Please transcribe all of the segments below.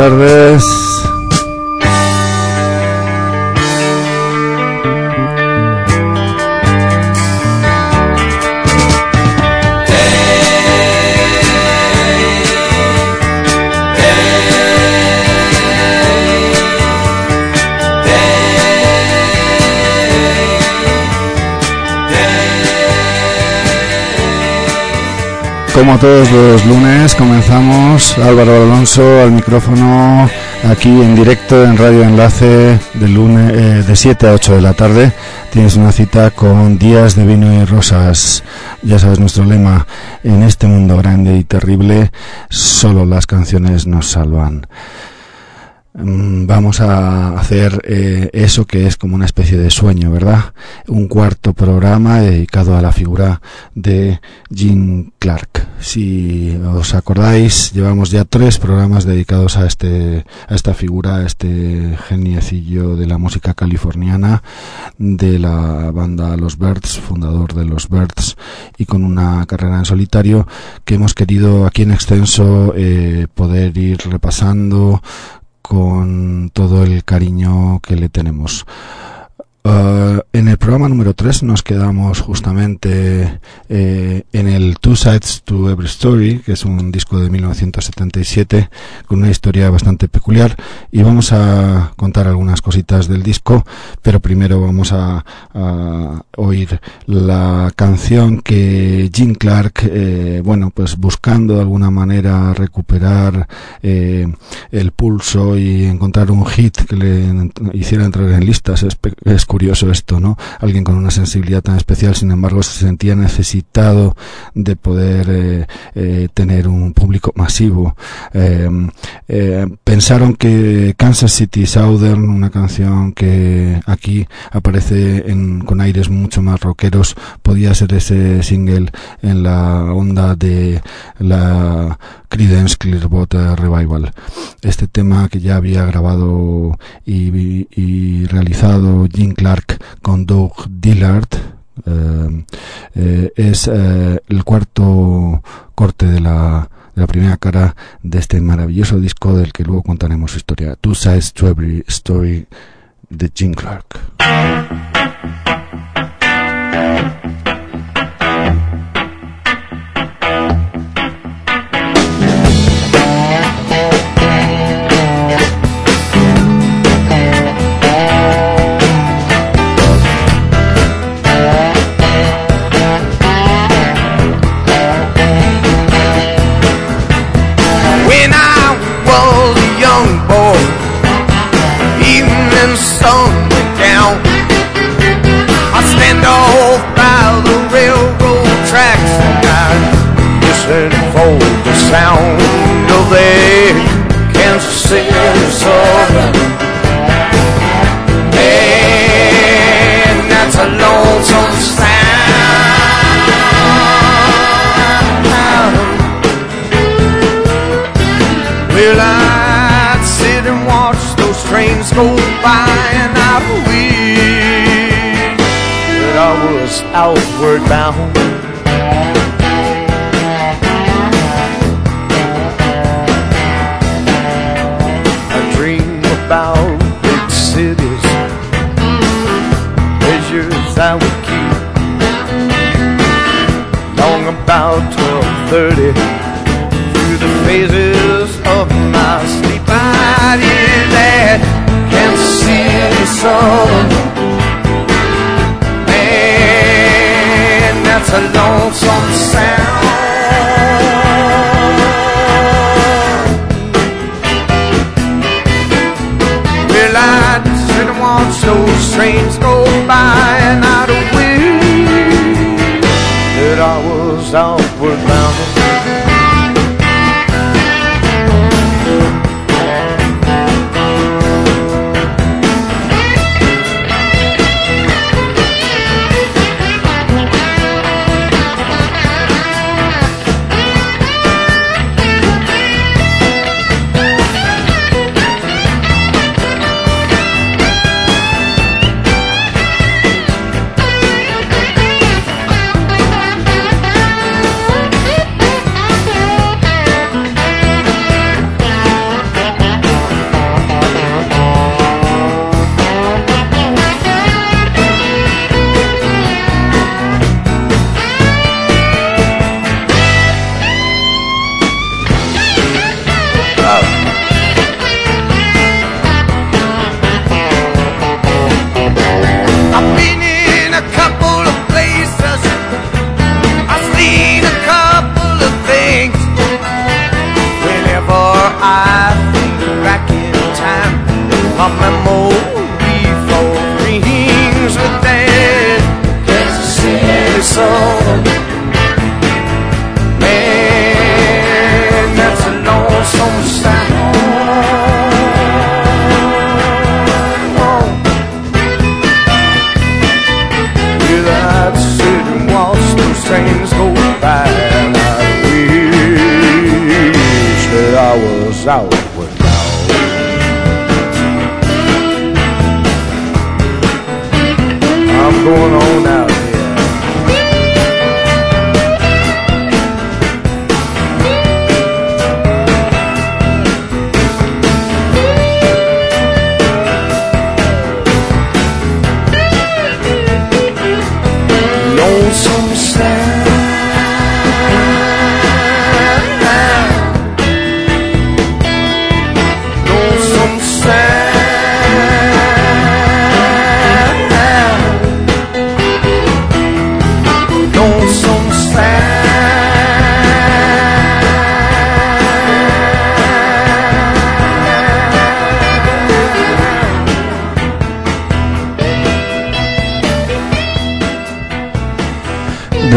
tardes. Como todos los lunes comenzamos Álvaro Alonso al micrófono aquí en directo en Radio Enlace de lunes eh, de 7 a 8 de la tarde. Tienes una cita con Días de Vino y Rosas. Ya sabes nuestro lema, en este mundo grande y terrible solo las canciones nos salvan. Mm, Vamos a hacer eh, eso que es como una especie de sueño, ¿verdad? Un cuarto programa dedicado a la figura de Jean Clark. Si os acordáis, llevamos ya tres programas dedicados a este a esta figura, a este geniecillo de la música californiana de la banda Los Birds, fundador de Los Birds y con una carrera en solitario que hemos querido aquí en extenso eh, poder ir repasando con todo el cariño que le tenemos. Uh, en el programa número 3 nos quedamos justamente eh, en el Two Sides to Every Story, que es un disco de 1977 con una historia bastante peculiar. Y vamos a contar algunas cositas del disco, pero primero vamos a, a oír la canción que Jim Clark, eh, bueno, pues buscando de alguna manera recuperar eh, el pulso y encontrar un hit que le hiciera entrar en listas, curioso esto, ¿no? alguien con una sensibilidad tan especial, sin embargo se sentía necesitado de poder eh, eh, tener un público masivo. pensaron que Kansas City Southern, una canción que aquí aparece con aires mucho más rockeros, podía ser ese single en la onda de la Creedence Clearwater Revival. Este tema que ya había grabado y, realizado Jim Clark con Doug Dillard eh, eh, es eh, el cuarto corte de la, de la primera cara de este maravilloso disco del que luego contaremos su historia. Two Sides to Every Story de Jim Clark. homeward bound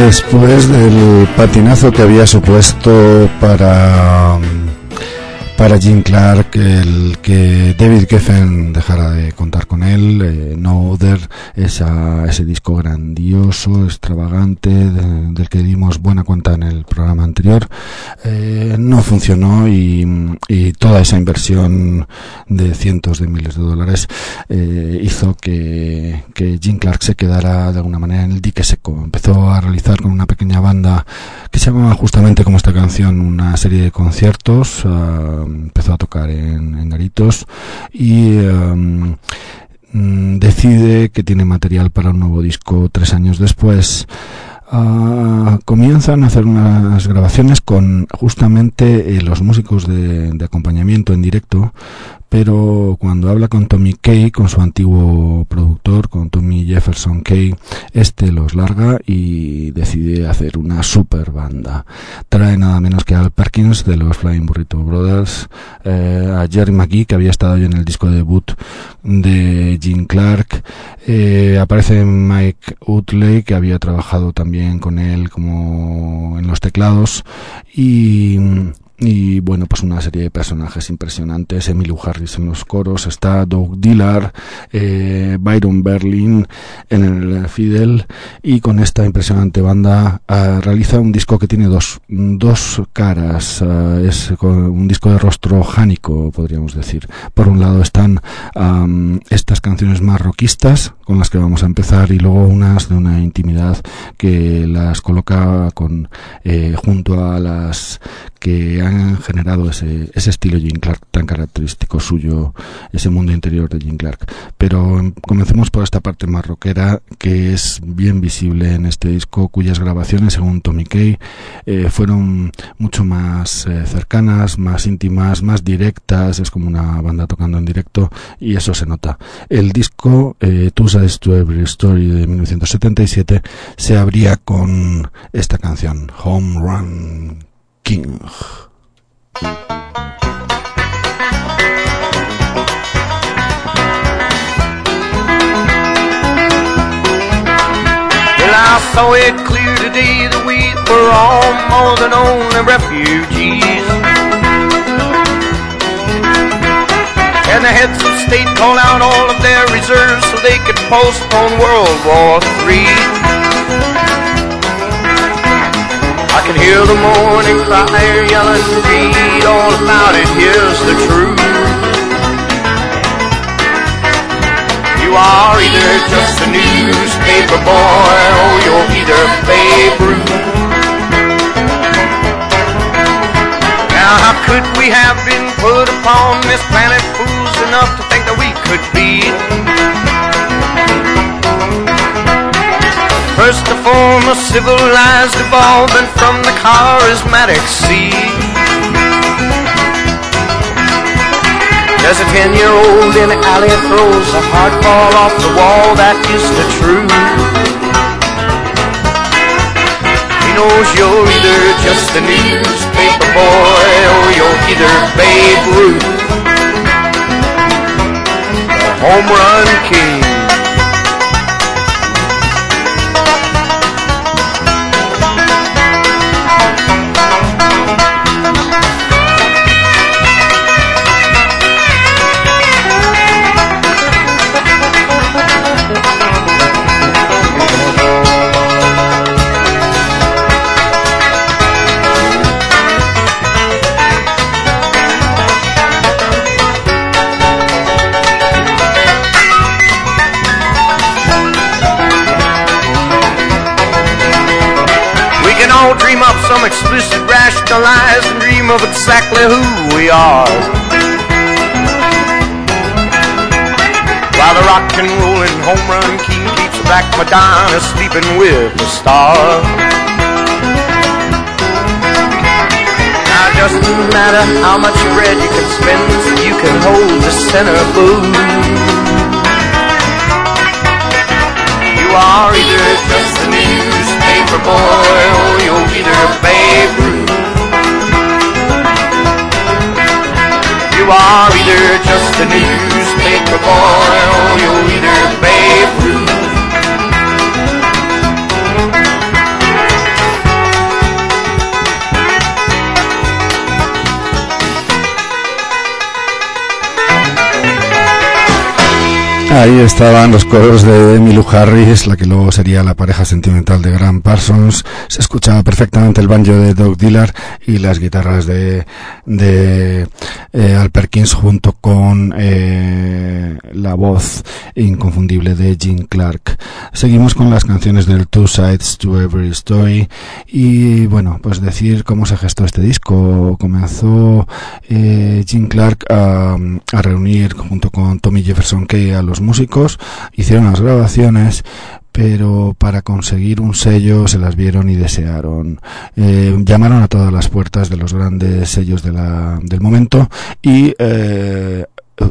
Después del patinazo que había supuesto para para Jim Clark el que David Geffen dejara de contar con él, eh, No Other, esa, ese disco grandioso, extravagante, del que dimos buena cuenta en el programa anterior, eh, no funcionó y, toda esa inversión de cientos de miles de dólares eh, hizo que, que Jim Clark se quedara de alguna manera en el dique seco. Empezó a realizar con una pequeña banda que se llamaba justamente como esta canción una serie de conciertos. Ah, empezó a tocar en, garitos y mm, decide que tiene material para un nuevo disco tres años después. Ah, comienzan a hacer unas grabaciones con justamente eh, los músicos de, acompañamiento en directo pero cuando habla con Tommy Kay, con su antiguo productor, con Tommy Jefferson Kay, este los larga y decide hacer una super banda. Trae nada menos que Al Perkins de los Flying Burrito Brothers, eh, a Jerry McGee, que había estado en el disco debut de Gene Clark, eh, aparece Mike Utley, que había trabajado también con él como en los teclados, y y bueno, pues una serie de personajes impresionantes. Emilio Harris en los coros, está Doug Dillard, eh, Byron Berlin en el Fidel y con esta impresionante banda uh, realiza un disco que tiene dos, dos caras. Uh, es un disco de rostro jánico, podríamos decir. Por un lado están um, estas canciones más rockistas con las que vamos a empezar y luego unas de una intimidad que las coloca con eh, junto a las que han generado ese, estilo Jim Clark tan característico suyo, ese mundo interior de Jim Clark. Pero em, comencemos por esta parte más rockera que es bien visible en este disco, cuyas grabaciones, según Tommy Kay, eh, fueron mucho más eh, cercanas, más íntimas, más directas, es como una banda tocando en directo y eso se nota. El disco eh, Two Sides to Every Story de 1977 se abría con esta canción, Home Run King. Well, I saw it clear today that we were all more than only refugees. And the heads of state called out all of their reserves so they could postpone World War III. Can hear the morning crier yelling, read all about it, here's the truth. You are either just a newspaper boy or you're either Babe Ruth. Now how could we have been put upon this planet fools enough to think that we could be First to form a civilized evolvement from the charismatic seed. As a ten-year-old in the alley throws a hard ball off the wall, that is the truth. He knows you're either just a newspaper boy or you're either Babe Ruth, the home run king. Exactly who we are. While the rock and rollin' home run king keeps Black Madonna sleeping with the stars. Now it doesn't matter how much bread you can spend, you can hold the center booth. You are either just a newspaper boy or you're either Babe Ruth. Ahí estaban los coros de Emmylou Harris, la que luego sería la pareja sentimental de Graham Parsons. Se escuchaba perfectamente el banjo de Doug Dillard y las guitarras de, de eh, Al Perkins junto con eh, la voz inconfundible de Gene Clark. Seguimos con las canciones del Two Sides to Every Story y bueno, pues decir cómo se gestó este disco. Comenzó eh, Gene Clark a, a reunir junto con Tommy Jefferson Kay a los músicos, hicieron las grabaciones, pero para conseguir un sello se las vieron y desearon. Eh, llamaron a todas las puertas de los grandes sellos de la, del momento y eh,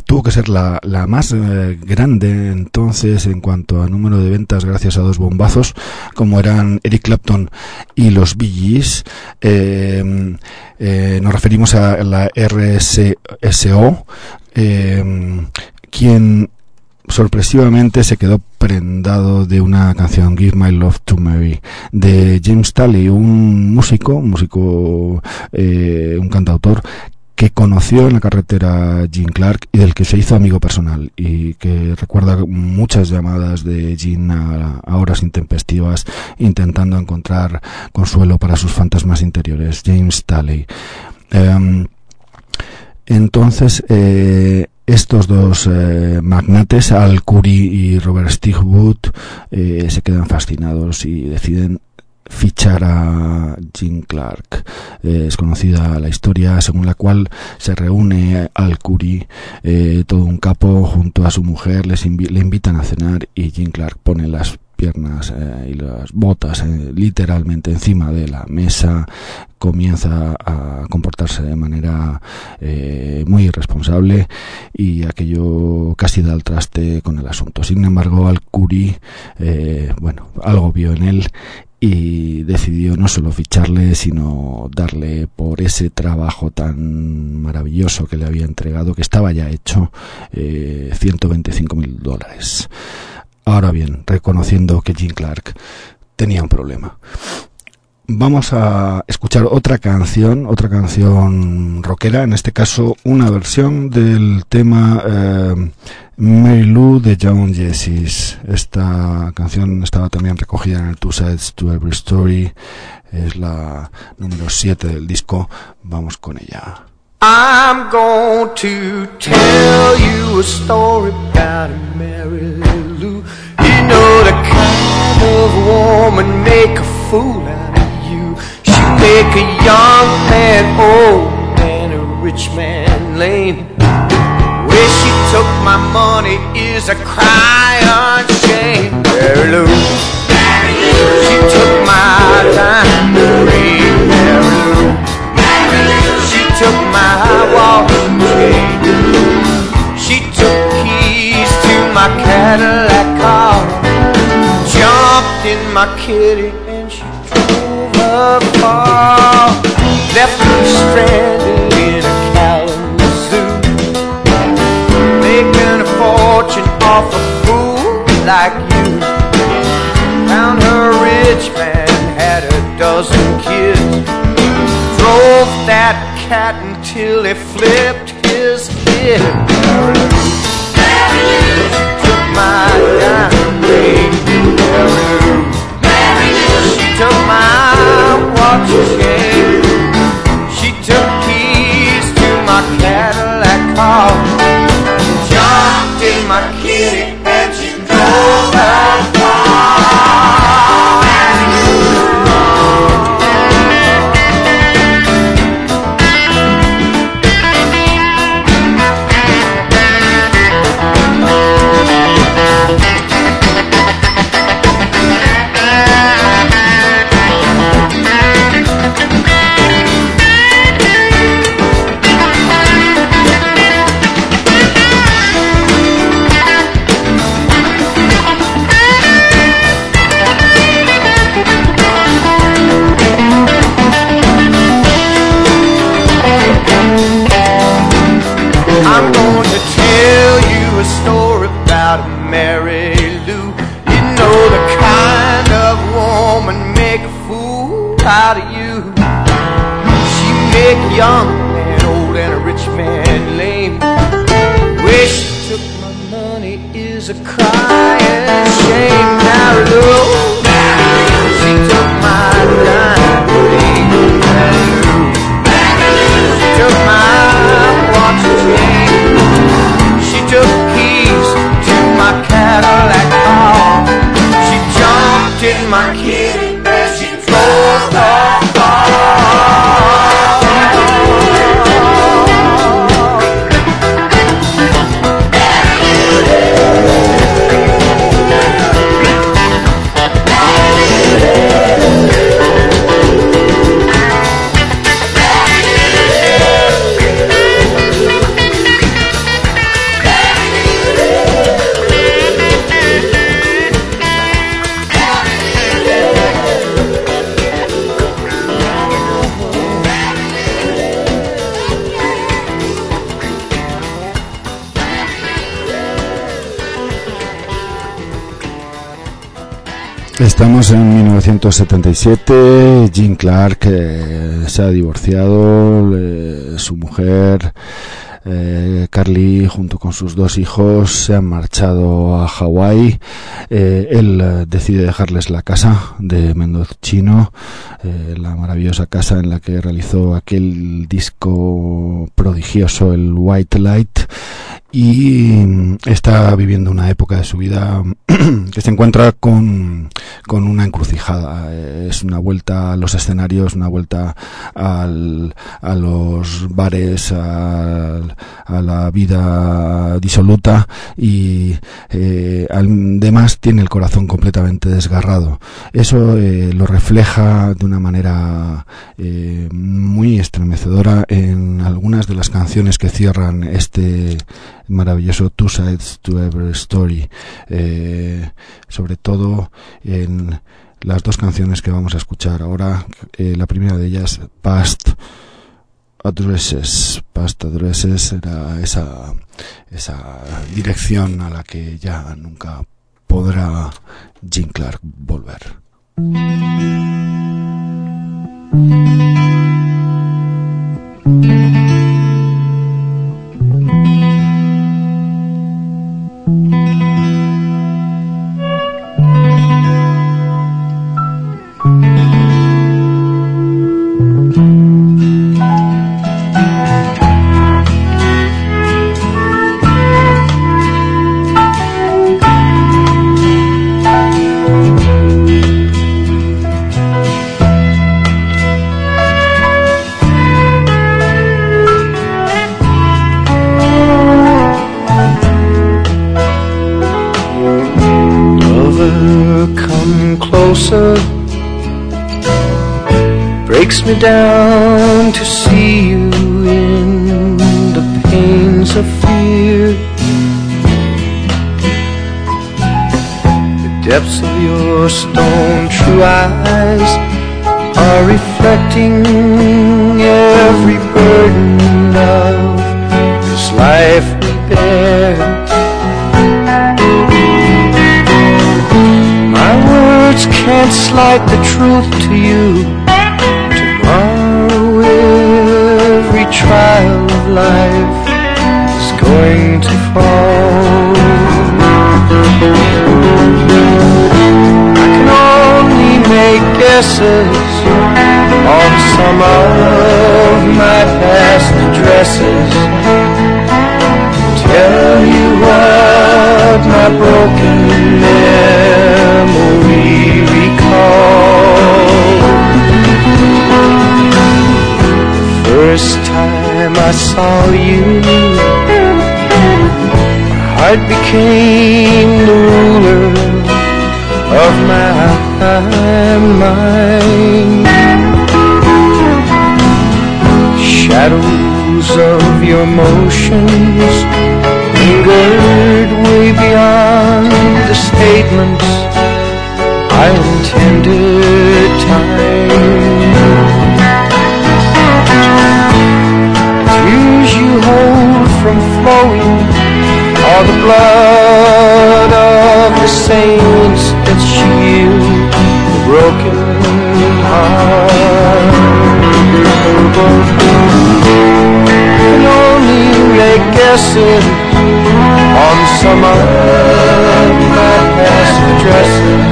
tuvo que ser la, la más eh, grande entonces en cuanto a número de ventas gracias a dos bombazos como eran Eric Clapton y los Bee nos referimos a la RSO, quien sorpresivamente se quedó prendado de una canción Give My Love to Mary de James Talley, un músico, un músico, eh, un cantautor que conoció en la carretera Gene Clark y del que se hizo amigo personal y que recuerda muchas llamadas de Gene a, horas intempestivas intentando encontrar consuelo para sus fantasmas interiores. James Talley. Um, entonces, eh, estos dos eh, magnates, Al Curry y Robert Stigwood, eh, se quedan fascinados y deciden fichar a Jim Clark. Eh, es conocida la historia según la cual se reúne Al Curry, eh, todo un capo, junto a su mujer, les le invitan a cenar y Jim Clark pone las piernas eh, y las botas eh, literalmente encima de la mesa comienza a comportarse de manera eh, muy irresponsable y aquello casi da al traste con el asunto. Sin embargo, al Curi, bueno, algo vio en él y decidió no solo ficharle, sino darle por ese trabajo tan maravilloso que le había entregado, que estaba ya hecho, eh, 125 mil dólares. Ahora bien, reconociendo que Jim Clark tenía un problema. Vamos a escuchar otra canción, otra canción rockera, en este caso una versión del tema eh, Mary Lou de John Jessis. Esta canción estaba también recogida en el Two Sides to Every Story, es la número 7 del disco. Vamos con ella. I'm going to tell you a story about a Mary Lou. You know the kind of woman make a fool out of you. She make a young man old and a rich man lame. Where she took my money is a crying shame. Mary Lou. She took my diamond took my and chain. She took keys to my Cadillac car. Jumped in my kitty and she drove up far. Left me stranded in a Kalamazoo. Making a fortune off a fool like you. Found her rich man, had a dozen kids drove that until he flipped his head. Took my diamond ring. She took my watch chain. She took keys to my Cadillac car. Jumped in my kitty and she drove that Estamos en 1977. Jean Clark eh, se ha divorciado. le- su mujer, eh, Carly, junto con sus dos hijos, se han marchado a Hawái. Eh, él eh, decide dejarles la casa de Mendocino, eh, la maravillosa casa en la que realizó aquel disco prodigioso, el White Light y mm, está viviendo una época de su vida que se encuentra con, con una encrucijada. Eh, Es una vuelta a los escenarios, una vuelta al, a los bares, al- a la vida disoluta y eh, además tiene el corazón completamente desgarrado. Eso eh, lo refleja de una manera eh, muy estremecedora en algunas de las canciones que cierran este maravilloso Two Sides to Every Story, eh, sobre todo en las dos canciones que vamos a escuchar ahora. eh, la primera de ellas, Past Addresses. Past Addresses era esa, esa dirección a la que ya nunca podrá Jim Clark volver. Lover, come closer. Breaks me down to see you in the pains of fear. The depths of your stone true eyes are reflecting every burden of this life we bear. Can't slide the truth to you. Tomorrow, every trial of life is going to fall. I can only make guesses on some of my past addresses. Tell you what my broken memory First time I saw you, my heart became the ruler of my mind. Shadows of your motions lingered way beyond the statements I intended time. Tears you hold from flowing the blood of the saints that shield the broken heart. Only on some of my past addresses.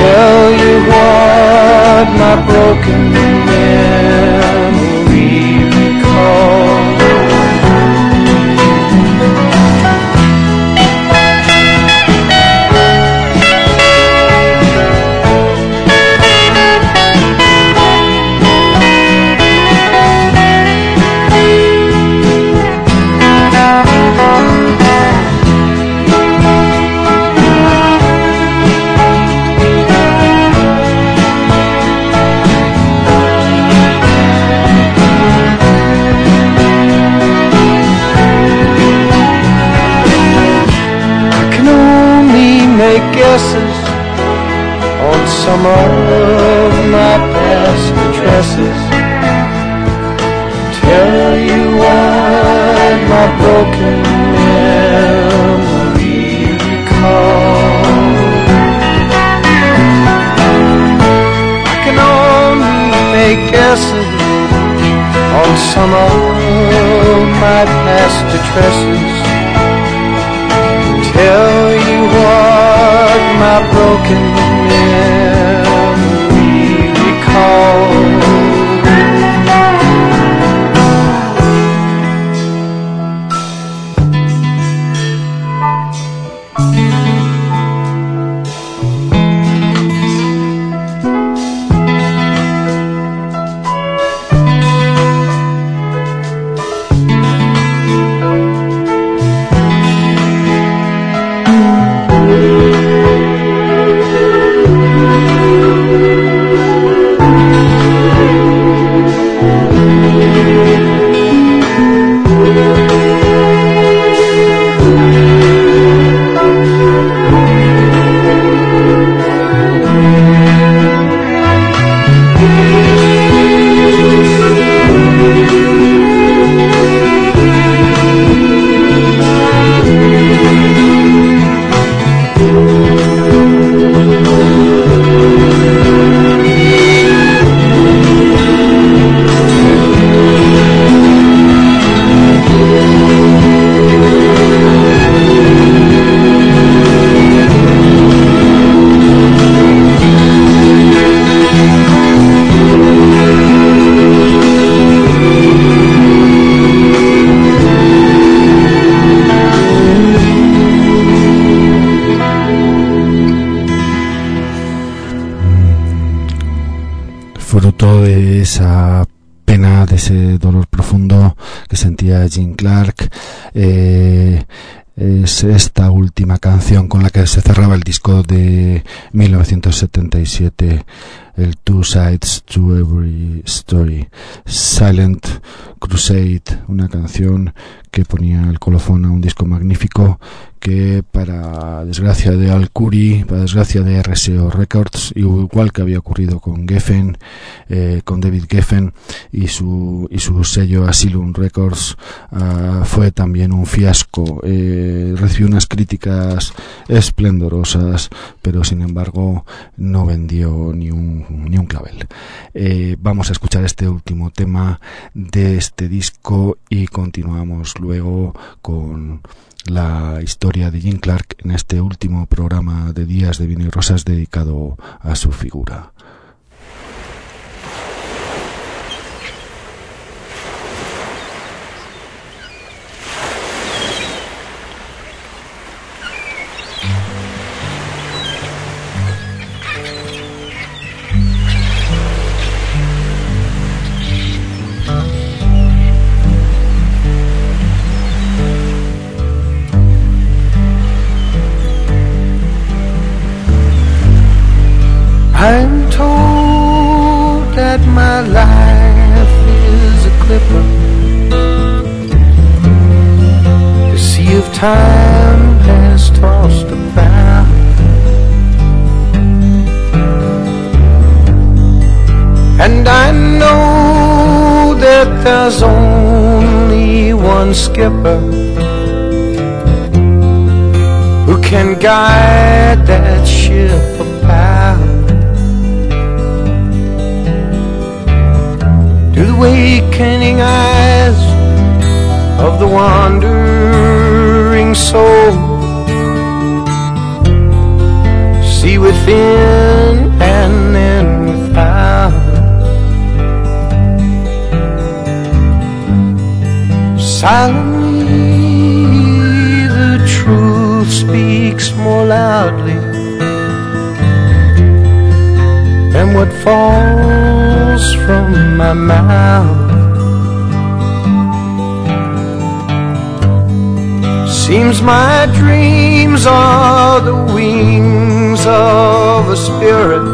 Tell you what my broken memory Eh, es esta última canción con la que se cerraba el disco de 1977, el Two Sides to Every Story, Silent Crusade, una canción que ponía el colofón a un disco magnífico que para desgracia de Al Curry, para desgracia de RSO Records, igual que había ocurrido con Geffen, eh, con David Geffen y su, y su sello Asylum Records, uh, fue también un fiasco. Eh, recibió unas críticas esplendorosas, pero sin embargo no vendió ni un, ni un clavel. Eh, vamos a escuchar este último tema de este disco y continuamos luego con la historia de Jim Clark en este último programa de Días de Vino y Rosas dedicado a su figura. My mouth. Seems my dreams are the wings of a spirit.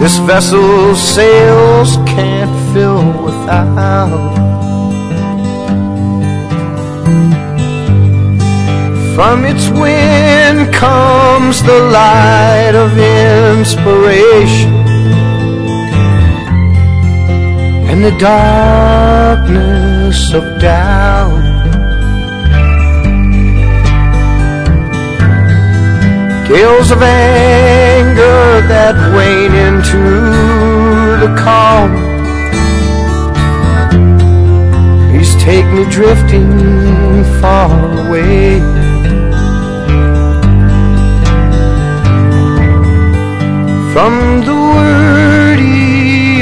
This vessel's sails can't fill without. From its wind comes comes the light of inspiration and the darkness of doubt. Tales of anger that wane into the calm. Please take me drifting far away. From the wordy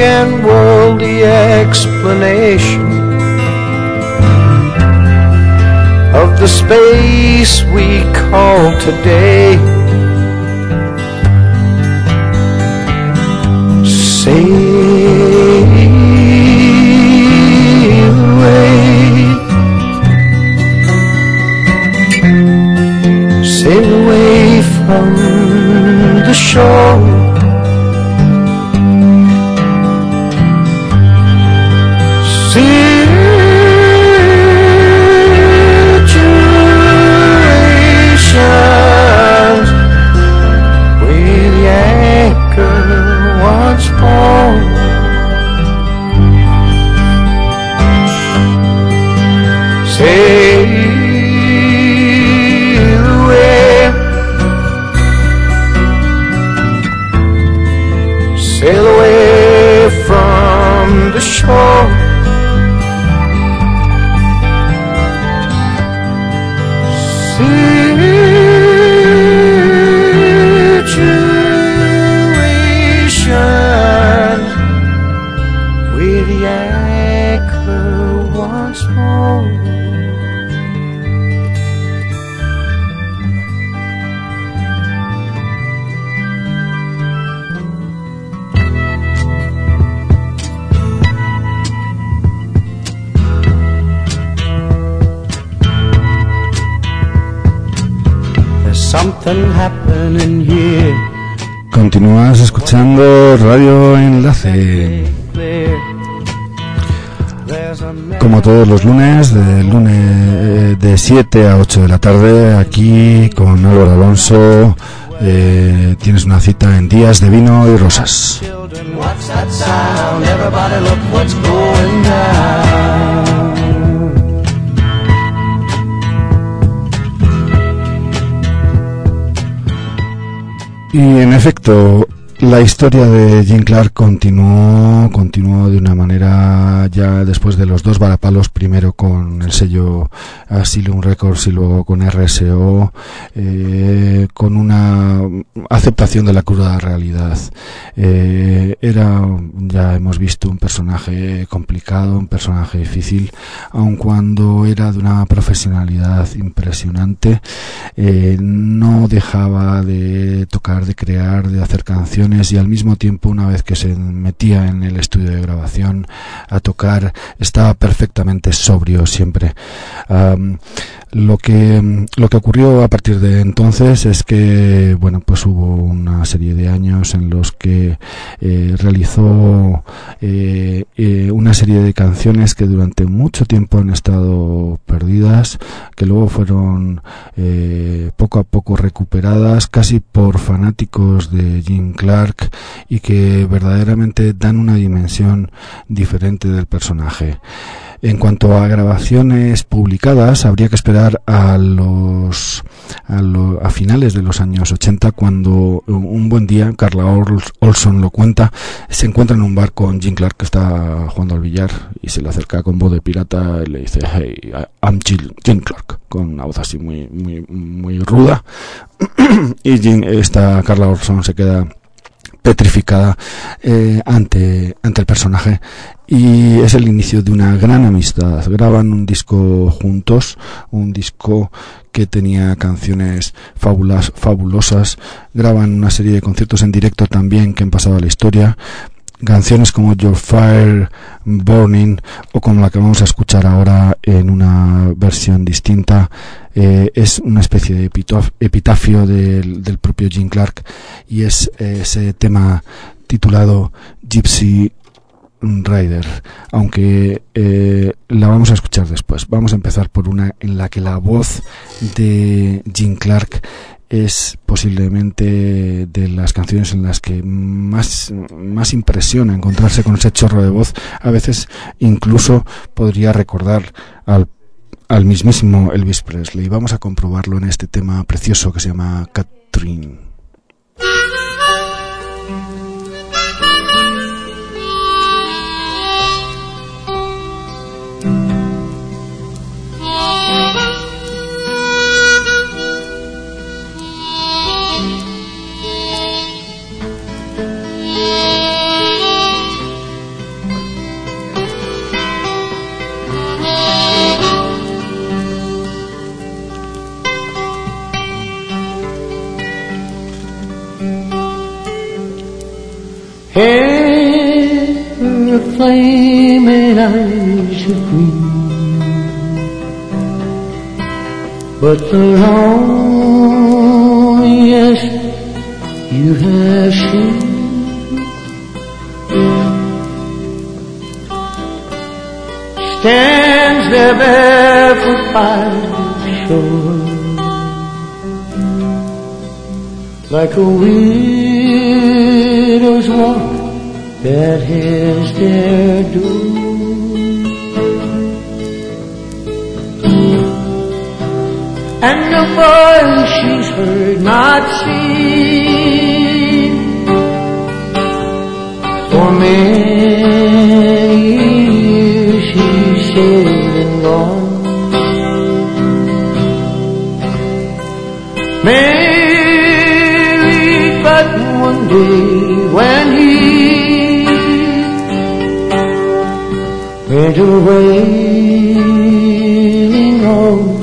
and worldly explanation of the space we call today. Sail away, sail away from the shore. Continúas escuchando Radio Enlace. Como todos los lunes, de lunes eh, de 7 a 8 de la tarde, aquí con Álvaro Alonso. eh, tienes una cita en Días de Vino y Rosas. Y en efecto, la historia de Jim Clark continuó, continuó de una manera ya después de los dos varapalos, primero con el sello Asylum Records y luego con RSO, eh, con una aceptación de la cruda realidad. Eh, era, ya hemos visto, un personaje complicado, un personaje difícil, aun cuando era de una profesionalidad impresionante, eh, no dejaba de tocar, de crear, de hacer canciones y al mismo tiempo una vez que se metía en el estudio de grabación a tocar estaba perfectamente sobrio siempre. Lo que lo que ocurrió a partir de entonces es que bueno pues hubo una serie de años en los que eh, realizó eh, eh, una serie de canciones que durante mucho tiempo han estado perdidas que luego fueron poco a poco recuperadas casi por fanáticos de Jim Clark y que verdaderamente dan una dimensión diferente del personaje. En cuanto a grabaciones publicadas, habría que esperar a los a, lo- a finales de los años 80 cuando un buen día Carla Ols- Olson lo cuenta, se encuentra en un bar con Jim Clark que está jugando al billar y se le acerca con voz de pirata y le dice Hey, I'm Jim Clark con una voz así muy muy muy ruda y Jim, esta Carla Olson se queda petrificada eh, ante, ante el personaje. Y es el inicio de una gran amistad. Graban un disco juntos, un disco que tenía canciones fabulas, fabulosas, graban una serie de conciertos en directo también que han pasado a la historia, canciones como Your Fire Burning o como la que vamos a escuchar ahora en una versión distinta eh, es una especie de epitaf- epitafio del, del propio Jim Clark y es eh, ese tema titulado Gypsy Rider aunque eh, la vamos a escuchar después. Vamos a empezar por una en la que la voz de Jim Clark es posiblemente de las canciones en las que más, más impresiona encontrarse con ese chorro de voz. A veces incluso podría recordar al, al mismísimo Elvis Presley. Vamos a comprobarlo en este tema precioso que se llama Catherine. Flame and eyes of green But the loneliest you have seen. Stands there barefoot by the shore Like a widow's walk at his dear door And the voice she's heard not seen. For many years she's dead and gone Married but one day went away in old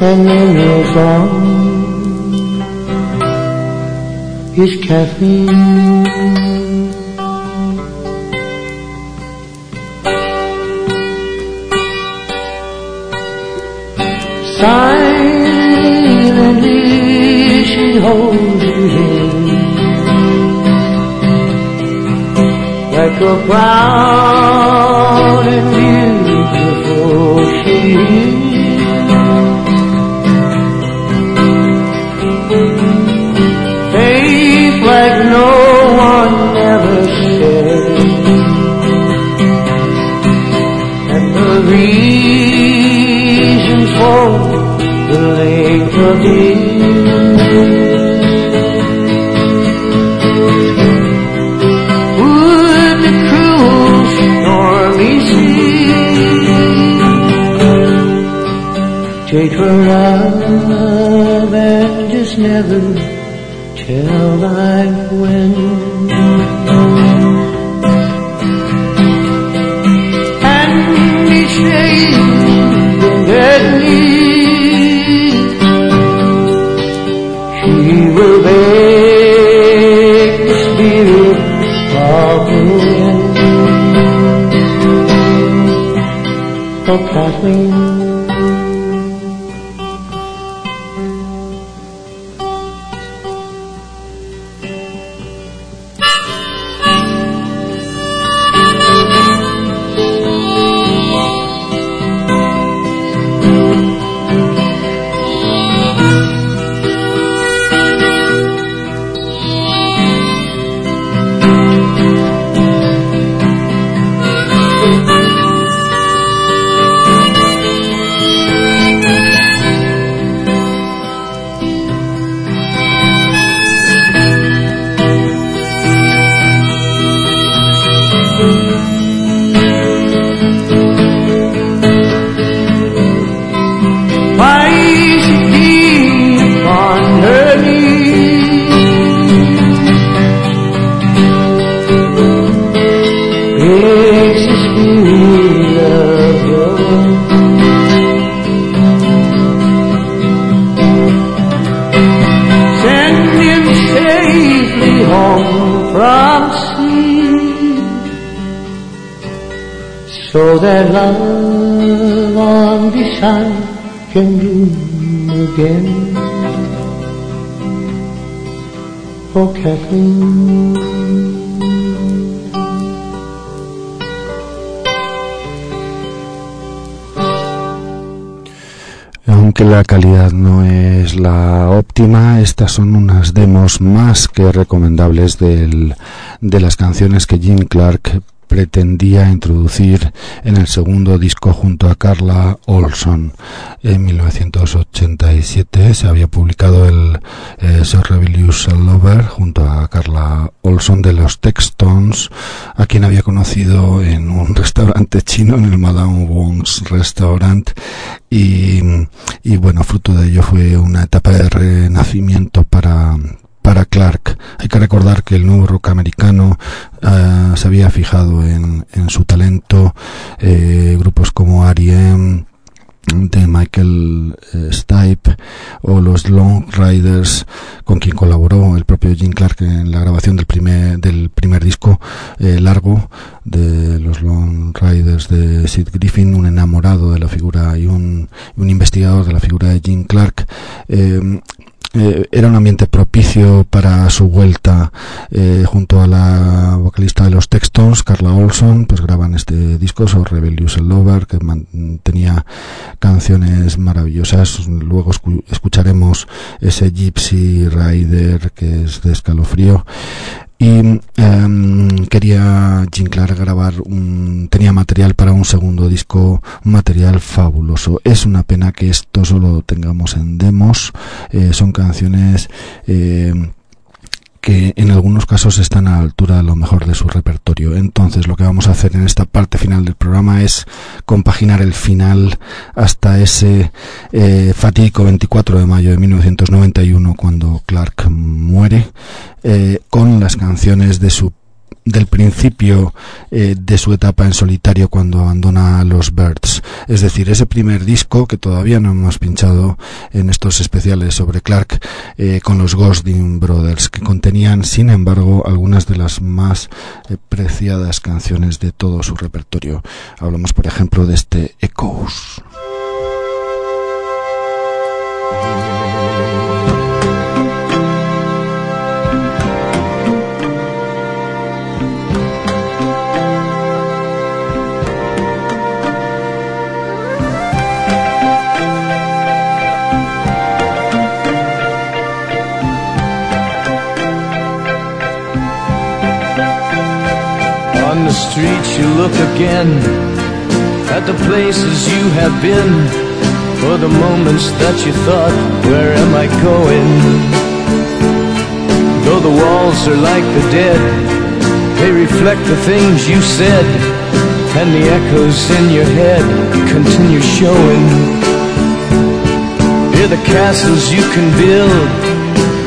and uniform is caffeine. Silently she holds you in like a brown beautiful she Oh. Aunque la calidad no es la óptima, estas son unas demos más que recomendables de las canciones que Jim Clark pretendía introducir en el segundo disco junto a Carla Olson. En 1987 se había publicado el eh, Revolution Lover junto a Carla Olson de los Textons, a quien había conocido en un restaurante chino, en el Madame Wong's Restaurant, y, y bueno, fruto de ello fue una etapa de renacimiento para, para Clark. Hay que recordar que el nuevo rock americano uh, se había fijado en, en su talento, eh, grupos como R.E.M., de Michael eh, Stipe o los Long Riders con quien colaboró el propio Jim Clark en la grabación del primer del primer disco eh, largo de los Long Riders de Sid Griffin un enamorado de la figura y un, un investigador de la figura de Jim Clark eh, era un ambiente propicio para su vuelta eh, junto a la vocalista de los Textons, Carla Olson, pues graban este disco sobre Rebellious Lover que tenía canciones maravillosas. Luego escucharemos ese Gypsy Rider que es de escalofrío y em, quería Jim Clark grabar un tenía material para un segundo disco un material fabuloso. Es una pena que esto solo tengamos en demos. Eh, son canciones eh, que en algunos casos están a la altura de lo mejor de su repertorio. Entonces lo que vamos a hacer en esta parte final del programa es compaginar el final hasta ese eh, fatídico 24 de mayo de 1991 cuando Clark muere eh, con las canciones de su del principio eh, de su etapa en solitario cuando abandona los Birds. Es decir, ese primer disco que todavía no hemos pinchado en estos especiales sobre Clark eh, con los Ghosting Brothers, que contenían, sin embargo, algunas de las más eh, preciadas canciones de todo su repertorio. Hablamos, por ejemplo, de este Echoes. Streets you look again at the places you have been for the moments that you thought, where am I going? Though the walls are like the dead, they reflect the things you said, and the echoes in your head continue showing. Hear the castles you can build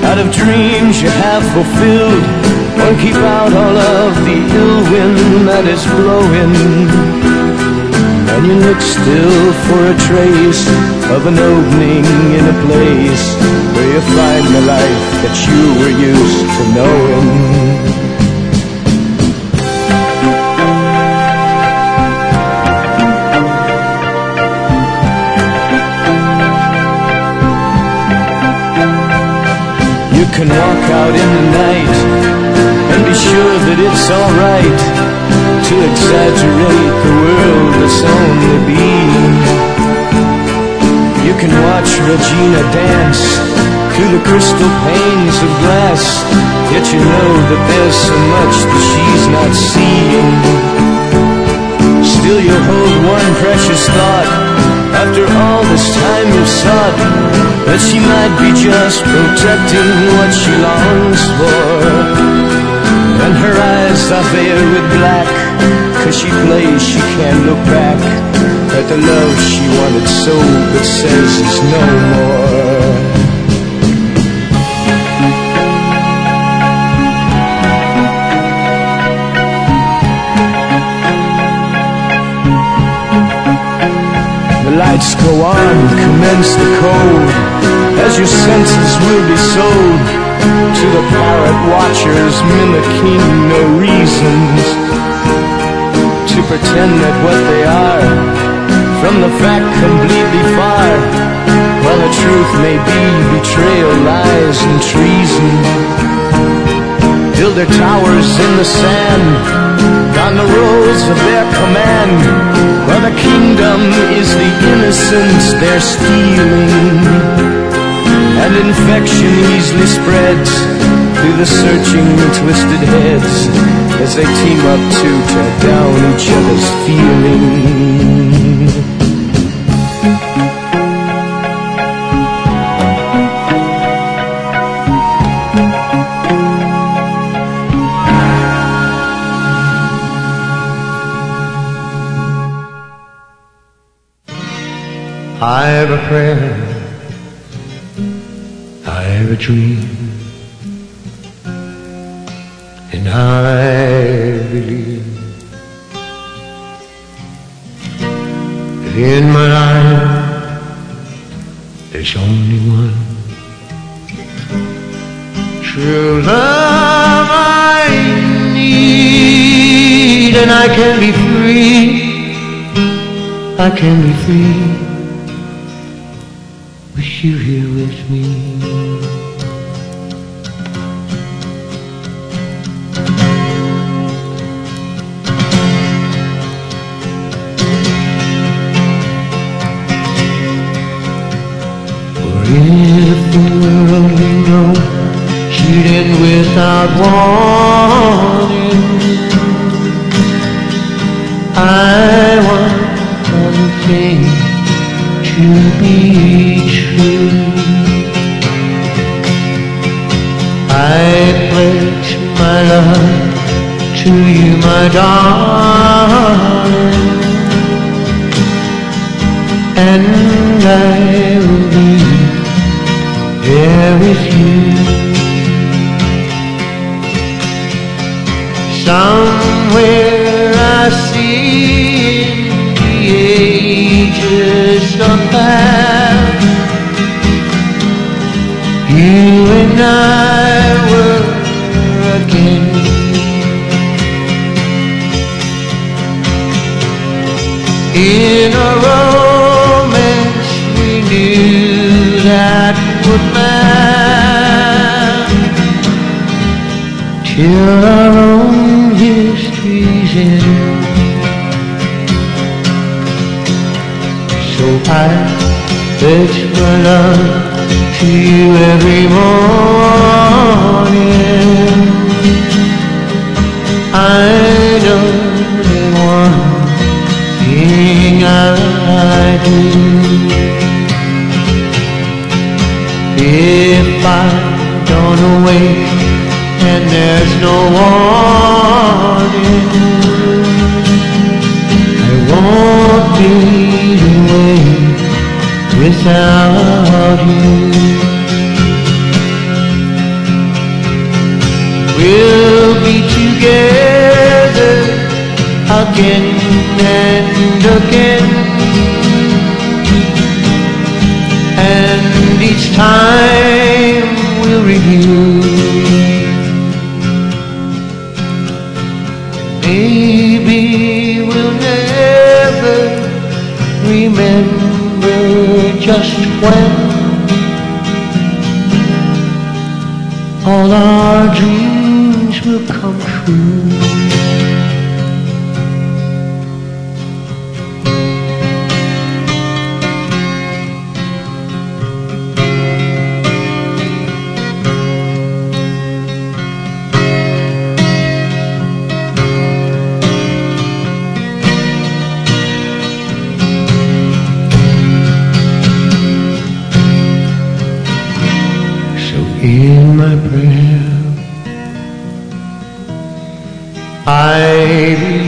out of dreams you have fulfilled and keep out all of the ill wind that is blowing. And you look still for a trace of an opening in a place where you find the life that you were used to knowing. Out in the night and be sure that it's alright to exaggerate the world that's only been. You can watch Regina dance through the crystal panes of glass, yet you know that there's so much that she's not seeing. Still you hold one precious thought after all this time you've sought that she might be just protecting what she longs for. And her eyes are veiled with black Cause she plays, she can't look back At the love she wanted so But says is no more lights go on, commence the code. As your senses will be sold to the parrot watchers mimicking no reasons to pretend that what they are from the fact completely far while the truth may be betrayal lies and treason. Build their towers in the sand on the roads of their command For the kingdom is the innocence they're stealing. And infection easily spreads through the searching, twisted heads as they team up to tear down each other's feelings. I have a prayer. I have a dream. And I believe in my life there's only one true love I need, and I can be free. I can be free you here with me. For if the world we know should end without warning, I want one thing be true. I pledge my love to you, my darling, and I will be there with you. Somewhere I see of you and I were again. In a romance we knew that would last till our I pledge my love to you every morning. I know that one thing I do. If I don't awake and there's no warning, I won't be away without you. We'll be together again and again. And each time we'll review. Just when all our dreams will come true. I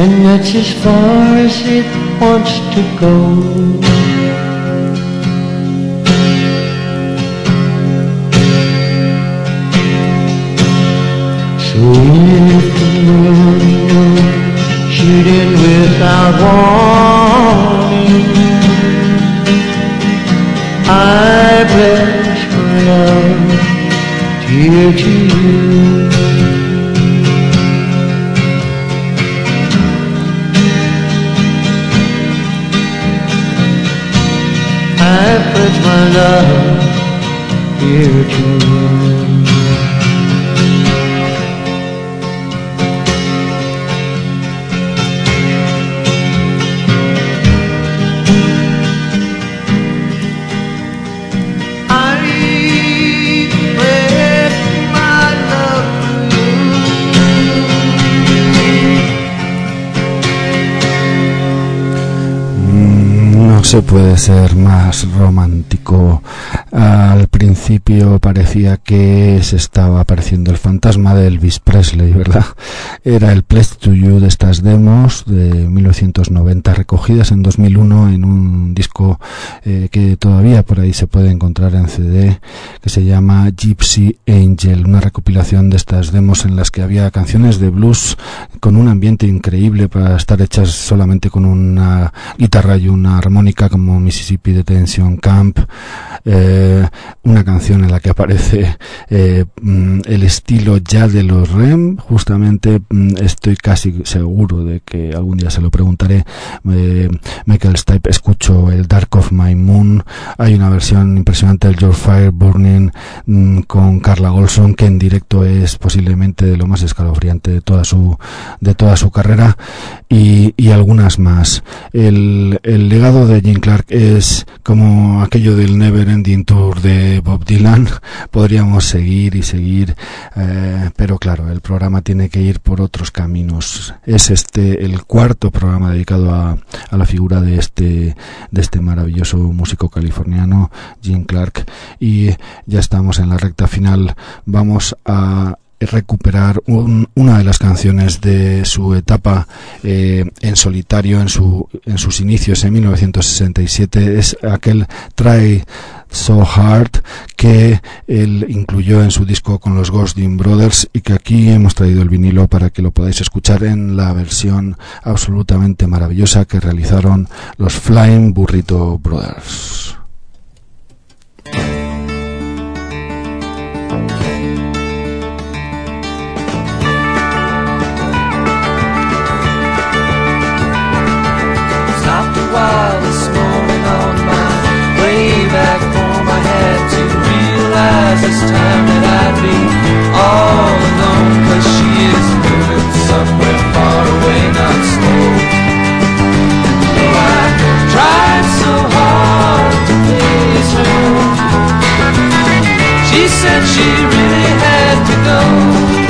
and that's as far as it wants to go. So if world should end without warning, I pledge my love dear to you. My love No se puede ser más romántico. México, al principio parecía que se estaba apareciendo el fantasma de Elvis Presley, ¿verdad? Era el Pledge to You de estas demos de 1990 recogidas en 2001 en un disco eh, que todavía por ahí se puede encontrar en CD que se llama Gypsy Angel, una recopilación de estas demos en las que había canciones de blues con un ambiente increíble para estar hechas solamente con una guitarra y una armónica como Mississippi Detention Camp, eh, canción en la que aparece eh, mm, el estilo ya de los REM, justamente mm, estoy casi seguro de que algún día se lo preguntaré. Eh, Michael Stipe escucho el Dark of My Moon, hay una versión impresionante del George Fire Burning mm, con Carla Golson que en directo es posiblemente de lo más escalofriante de toda su de toda su carrera y, y algunas más. El, el legado de Jim Clark es como aquello del Never Ending Tour de Bob Dylan. Podríamos seguir y seguir, eh, pero claro, el programa tiene que ir por otros caminos. Es este el cuarto programa dedicado a, a la figura de este de este maravilloso músico californiano, Jim Clark, y ya estamos en la recta final. Vamos a recuperar un- una de las canciones de su etapa eh, en solitario en su en sus inicios en 1967 es aquel Try So Hard que él incluyó en su disco con los Ghosting Brothers y que aquí hemos traído el vinilo para que lo podáis escuchar en la versión absolutamente maravillosa que realizaron los Flying Burrito Brothers. To realize this time that I'd be all alone. Cause she is moving somewhere far away, not slow. Though I tried so hard to please her. She said she really had to go.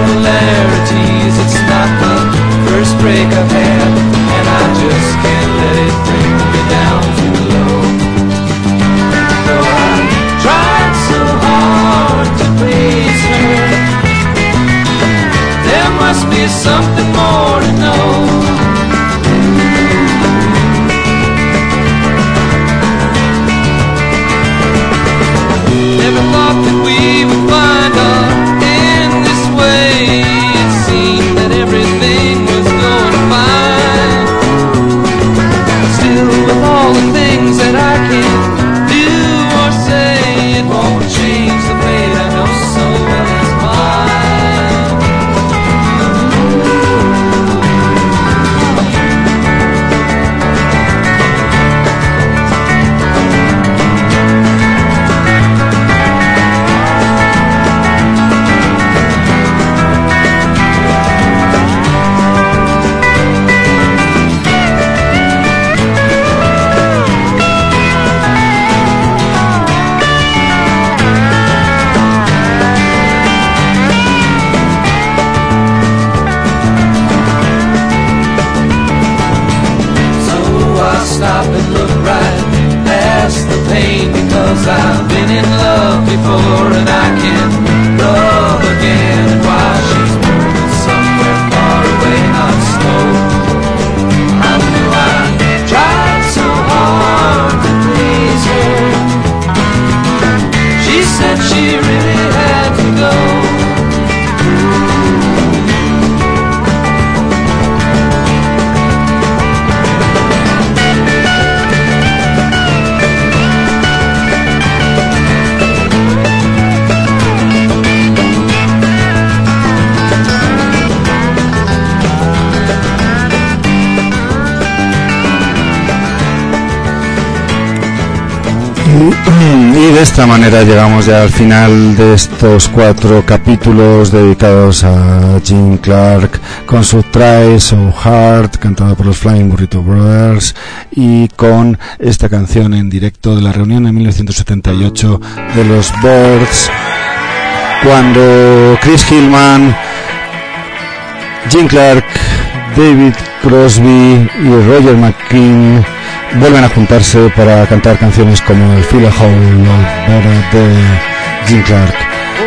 Similarities. It's not the first break I've had, and I just can't let it bring me down too low. Though I tried so hard to please her, there must be something Y de esta manera llegamos ya al final de estos cuatro capítulos dedicados a Jim Clark con su Try So Hard, cantada por los Flying Burrito Brothers, y con esta canción en directo de la reunión en 1978 de los Birds, cuando Chris Hillman, Jim Clark, David Crosby y Roger McKean vuelven a juntarse para cantar canciones como el Feel a Hole de Jim Clark.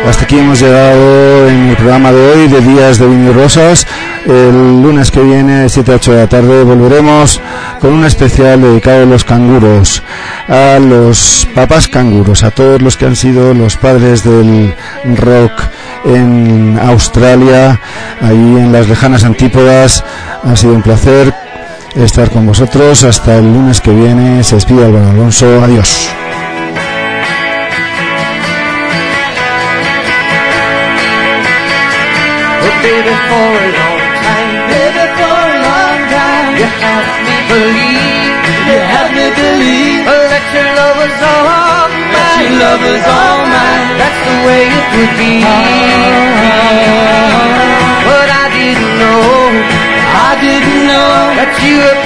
Hasta aquí hemos llegado en el programa de hoy de Días de Vino y Rosas. El lunes que viene, 7 a 8 de la tarde, volveremos con un especial dedicado a los canguros, a los papás canguros, a todos los que han sido los padres del rock en Australia, ahí en las lejanas antípodas. Ha sido un placer estar con vosotros. Hasta el lunes que viene. Se despide Álvaro Alonso. Adiós. You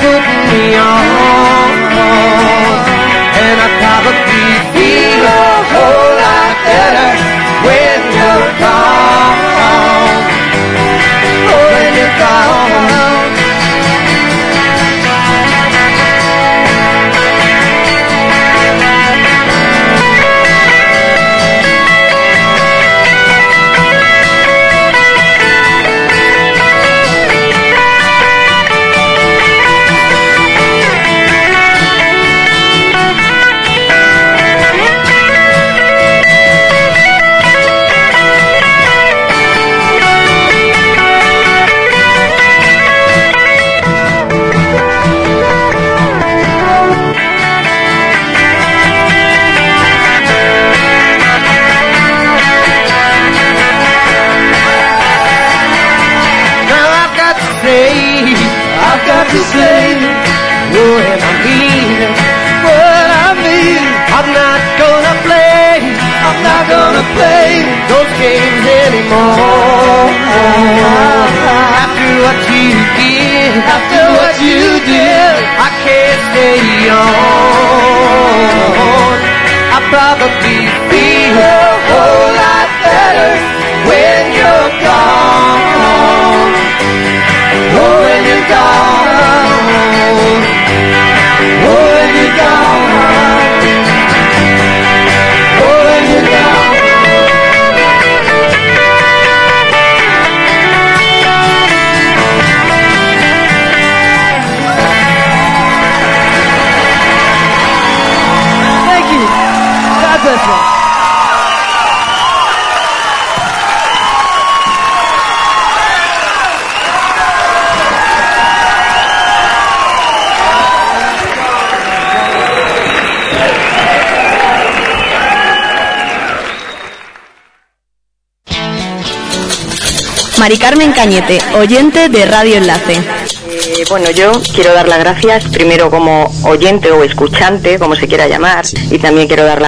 Mari Carmen Cañete, oyente de Radio Enlace. Eh, bueno, yo quiero dar las gracias primero como oyente o escuchante, como se quiera llamar, y también quiero dar las